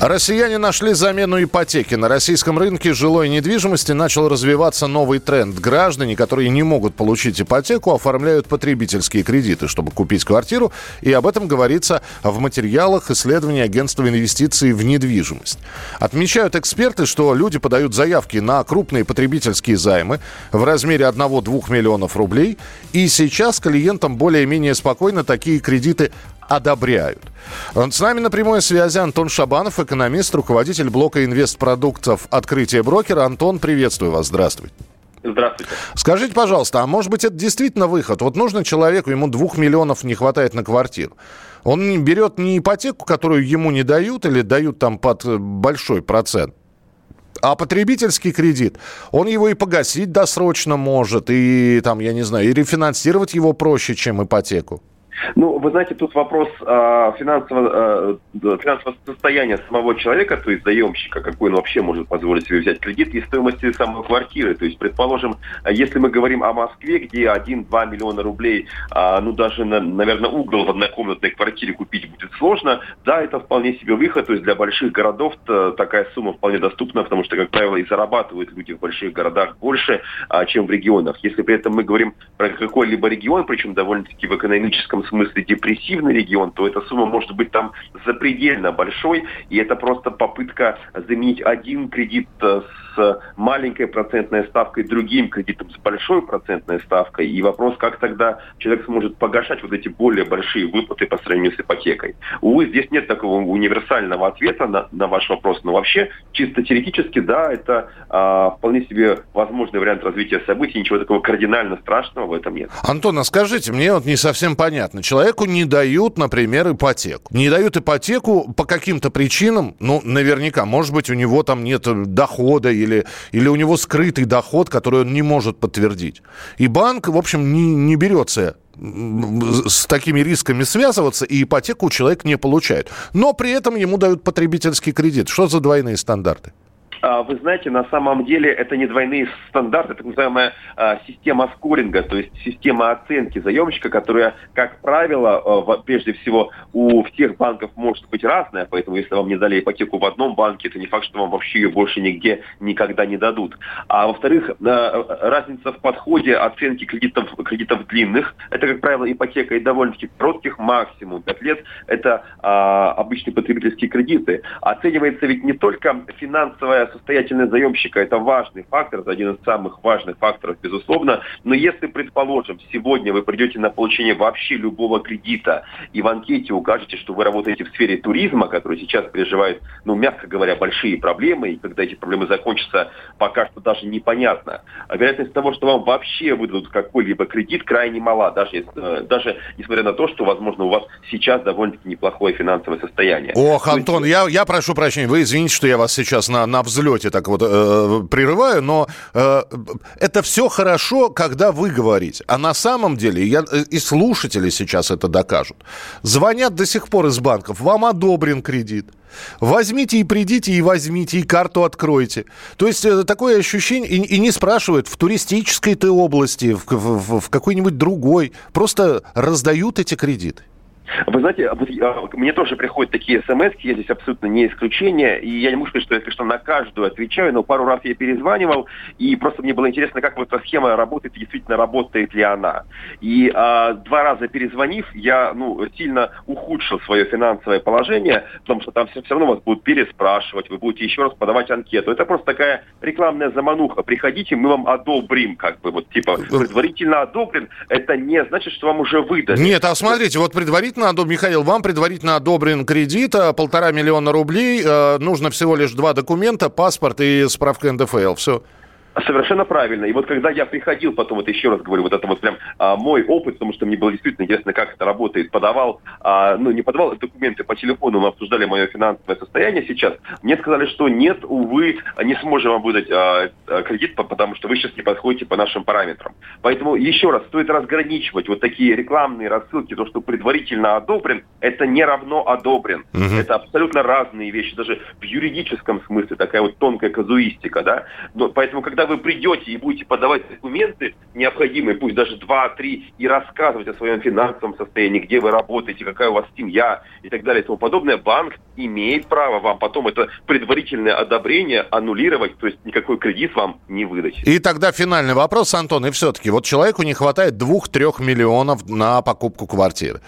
Россияне нашли замену ипотеки. На российском рынке жилой недвижимости начал развиваться новый тренд. Граждане, которые не могут получить ипотеку, оформляют потребительские кредиты, чтобы купить квартиру. И об этом говорится в материалах исследования агентства инвестиций в недвижимость. Отмечают эксперты, что люди подают заявки на крупные потребительские займы в размере 1-2 миллионов рублей. И сейчас клиентам более-менее спокойно такие кредиты одобряют. С нами на прямой связи Антон Шабанов, экономист, руководитель блока инвестпродуктов «Открытие брокера». Антон, приветствую вас. Здравствуйте. Здравствуйте. Скажите, пожалуйста, а может быть это действительно выход? Вот нужно человеку, ему двух миллионов не хватает на квартиру. Он берет не ипотеку, которую ему не дают или дают там под э, большой процент, а потребительский кредит, он его и погасить досрочно может, и там, я не знаю, и рефинансировать его проще, чем ипотеку. Ну, вы знаете, тут вопрос э, финансового, э, финансового состояния самого человека, то есть заемщика, какой он вообще может позволить себе взять кредит, и стоимости самой квартиры. То есть, предположим, если мы говорим о Москве, где 1-2 миллиона рублей, э, ну, даже, на, наверное, угол в однокомнатной квартире купить будет сложно, да, это вполне себе выход. То есть, для больших городов такая сумма вполне доступна, потому что, как правило, и зарабатывают люди в больших городах больше, э, чем в регионах. Если при этом мы говорим про какой-либо регион, причем довольно-таки в экономическом смысле депрессивный регион, то эта сумма может быть там запредельно большой, и это просто попытка заменить один кредит э, с маленькой процентной ставкой другим кредитом с большой процентной ставкой. И вопрос, как тогда человек сможет погашать вот эти более большие выплаты по сравнению с ипотекой. Увы, здесь нет такого универсального ответа на, на ваш вопрос, но вообще чисто теоретически, да, это а, вполне себе возможный вариант развития событий, ничего такого кардинально страшного в этом нет. Антон, а скажите, мне вот не совсем понятно. Человеку не дают, например, ипотеку. Не дают ипотеку по каким-то причинам, ну, наверняка, может быть, у него там нет дохода или, или у него скрытый доход, который он не может подтвердить. И банк, в общем, не, не берется с такими рисками связываться, и ипотеку человек не получает. Но при этом ему дают потребительский кредит. Что за двойные стандарты? А, вы знаете, на самом деле это не двойные стандарты, так называемая а, система скоринга, то есть система оценки заемщика, которая, как правило, а, прежде всего у всех банков может быть разная, поэтому если вам не дали ипотеку в одном банке, это не факт, что вам вообще ее больше нигде никогда не дадут. А во-вторых, разница в подходе оценки кредитов, кредитов длинных, это, как правило, ипотека и довольно-таки коротких, максимум 5 лет, это обычные потребительские кредиты. Оценивается ведь не только финансовая состоятельность заемщика – это важный фактор, это один из самых важных факторов, безусловно. Но если, предположим, сегодня вы придете на получение вообще любого кредита и в анкете укажете, что вы работаете в сфере туризма, который сейчас переживает, ну, мягко говоря, большие проблемы, и когда эти проблемы закончатся, пока что даже непонятно. А вероятность того, что вам вообще выдадут какой-либо кредит, крайне мала, даже, э, даже несмотря на то, что, возможно, у вас сейчас довольно-таки неплохое финансовое состояние. Ох, Антон, есть... я, я прошу прощения, вы извините, что я вас сейчас на, на взлет взлете так вот э, прерываю, но э, это все хорошо, когда вы говорите. А на самом деле, я, э, и слушатели сейчас это докажут, звонят до сих пор из банков, вам одобрен кредит. Возьмите и придите, и возьмите, и карту откройте. То есть э, такое ощущение, и, и не спрашивают, в туристической ты области, в, в, в какой-нибудь другой, просто раздают эти кредиты. Вы знаете, мне тоже приходят такие смс я здесь абсолютно не исключение, и я не могу сказать, что я, конечно, на каждую отвечаю, но пару раз я перезванивал, и просто мне было интересно, как вот эта схема работает, и действительно работает ли она. И а, два раза перезвонив, я ну, сильно ухудшил свое финансовое положение, потому что там все, все равно вас будут переспрашивать, вы будете еще раз подавать анкету. Это просто такая рекламная замануха. Приходите, мы вам одобрим, как бы, вот типа предварительно одобрен, это не значит, что вам уже выдали. Нет, а смотрите, вот предварительно предварительно одобрен, Михаил, вам предварительно одобрен кредит, э, полтора миллиона рублей, э, нужно всего лишь два документа, паспорт и справка НДФЛ, все. Совершенно правильно. И вот когда я приходил потом, вот еще раз говорю, вот это вот прям а, мой опыт, потому что мне было действительно интересно, как это работает, подавал, а, ну не подавал документы по телефону, мы обсуждали мое финансовое состояние сейчас, мне сказали, что нет, увы, не сможем вам выдать а, а кредит, потому что вы сейчас не подходите по нашим параметрам. Поэтому еще раз, стоит разграничивать вот такие рекламные рассылки, то, что предварительно одобрен, это не равно одобрен. Угу. Это абсолютно разные вещи, даже в юридическом смысле, такая вот тонкая казуистика, да. Но, поэтому, когда вы придете и будете подавать документы необходимые, пусть даже два-три, и рассказывать о своем финансовом состоянии, где вы работаете, какая у вас семья и так далее и тому подобное, банк имеет право вам потом это предварительное одобрение аннулировать, то есть никакой кредит вам не выдать. И тогда финальный вопрос, Антон, и все-таки, вот человеку не хватает двух-трех миллионов на покупку квартиры.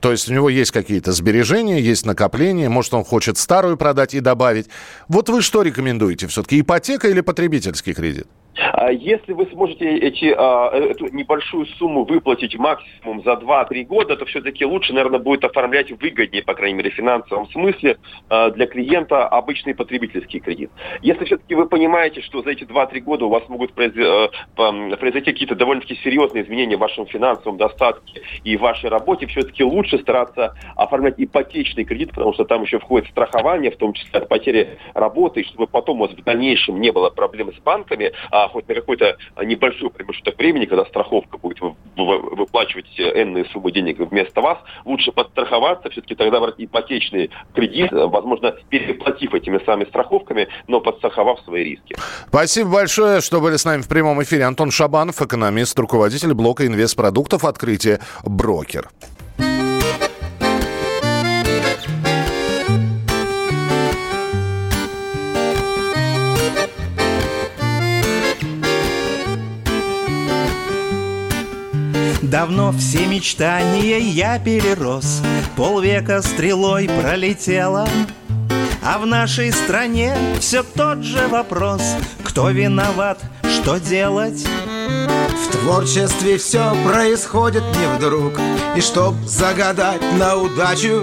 То есть у него есть какие-то сбережения, есть накопления, может, он хочет старую продать и добавить. Вот вы что рекомендуете все-таки, ипотека или потребительский кредит? А если вы сможете эти, а, эту небольшую сумму выплатить максимум за 2-3 года, то все-таки лучше, наверное, будет оформлять выгоднее, по крайней мере, в финансовом смысле а, для клиента обычный потребительский кредит. Если все-таки вы понимаете, что за эти 2-3 года у вас могут произойти какие-то довольно-таки серьезные изменения в вашем финансовом достатке и в вашей работе, все-таки лучше стараться оформлять ипотечный кредит, потому что там еще входит страхование, в том числе от потери работы, и чтобы потом у вас в дальнейшем не было проблем с банками, а хоть на какой-то небольшой промежуток времени, когда страховка будет выплачивать энные суммы денег вместо вас, лучше подстраховаться, все-таки тогда брать ипотечный кредит, возможно, переплатив этими самыми страховками, но подстраховав свои риски. Спасибо большое, что были с нами в прямом эфире. Антон Шабанов, экономист, руководитель блока инвестпродуктов «Открытие брокер». Давно все мечтания я перерос. Полвека стрелой пролетела А в нашей стране все тот же вопрос. Кто виноват, что делать? В творчестве все происходит не вдруг. И чтоб загадать на удачу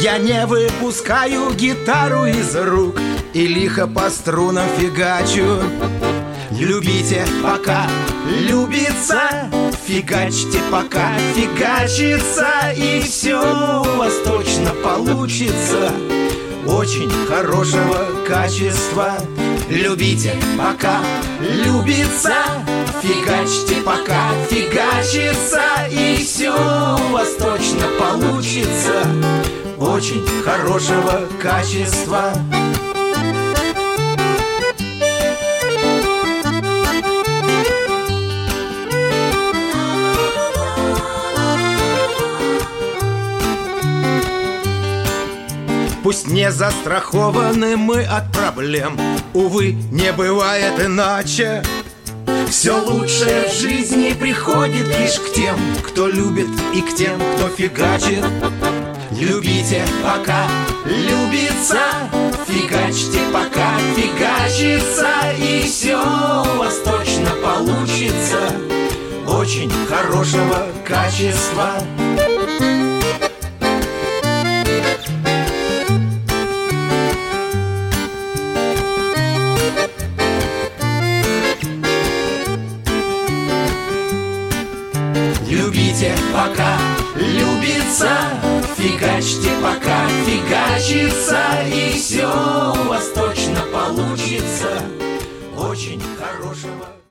Я не выпускаю гитару из рук. И лихо по струнам фигачу Любите, пока. Любится. Фигачьте, пока. Фигачится И все у вас точно получится. Очень хорошего качества. Любите, пока. Любится. Фигачьте, пока. Фигачится И все у вас точно получится. Очень хорошего качества Пусть не застрахованы мы от проблем Увы, не бывает иначе все лучшее в жизни приходит лишь к тем, кто любит и к тем, кто фигачит. Любите, пока любится, фигачьте, пока фигачится, и все у вас точно получится очень хорошего качества. Пока. Любится Фигачьте, пока. Фигачится И все у вас точно получится. Очень хорошего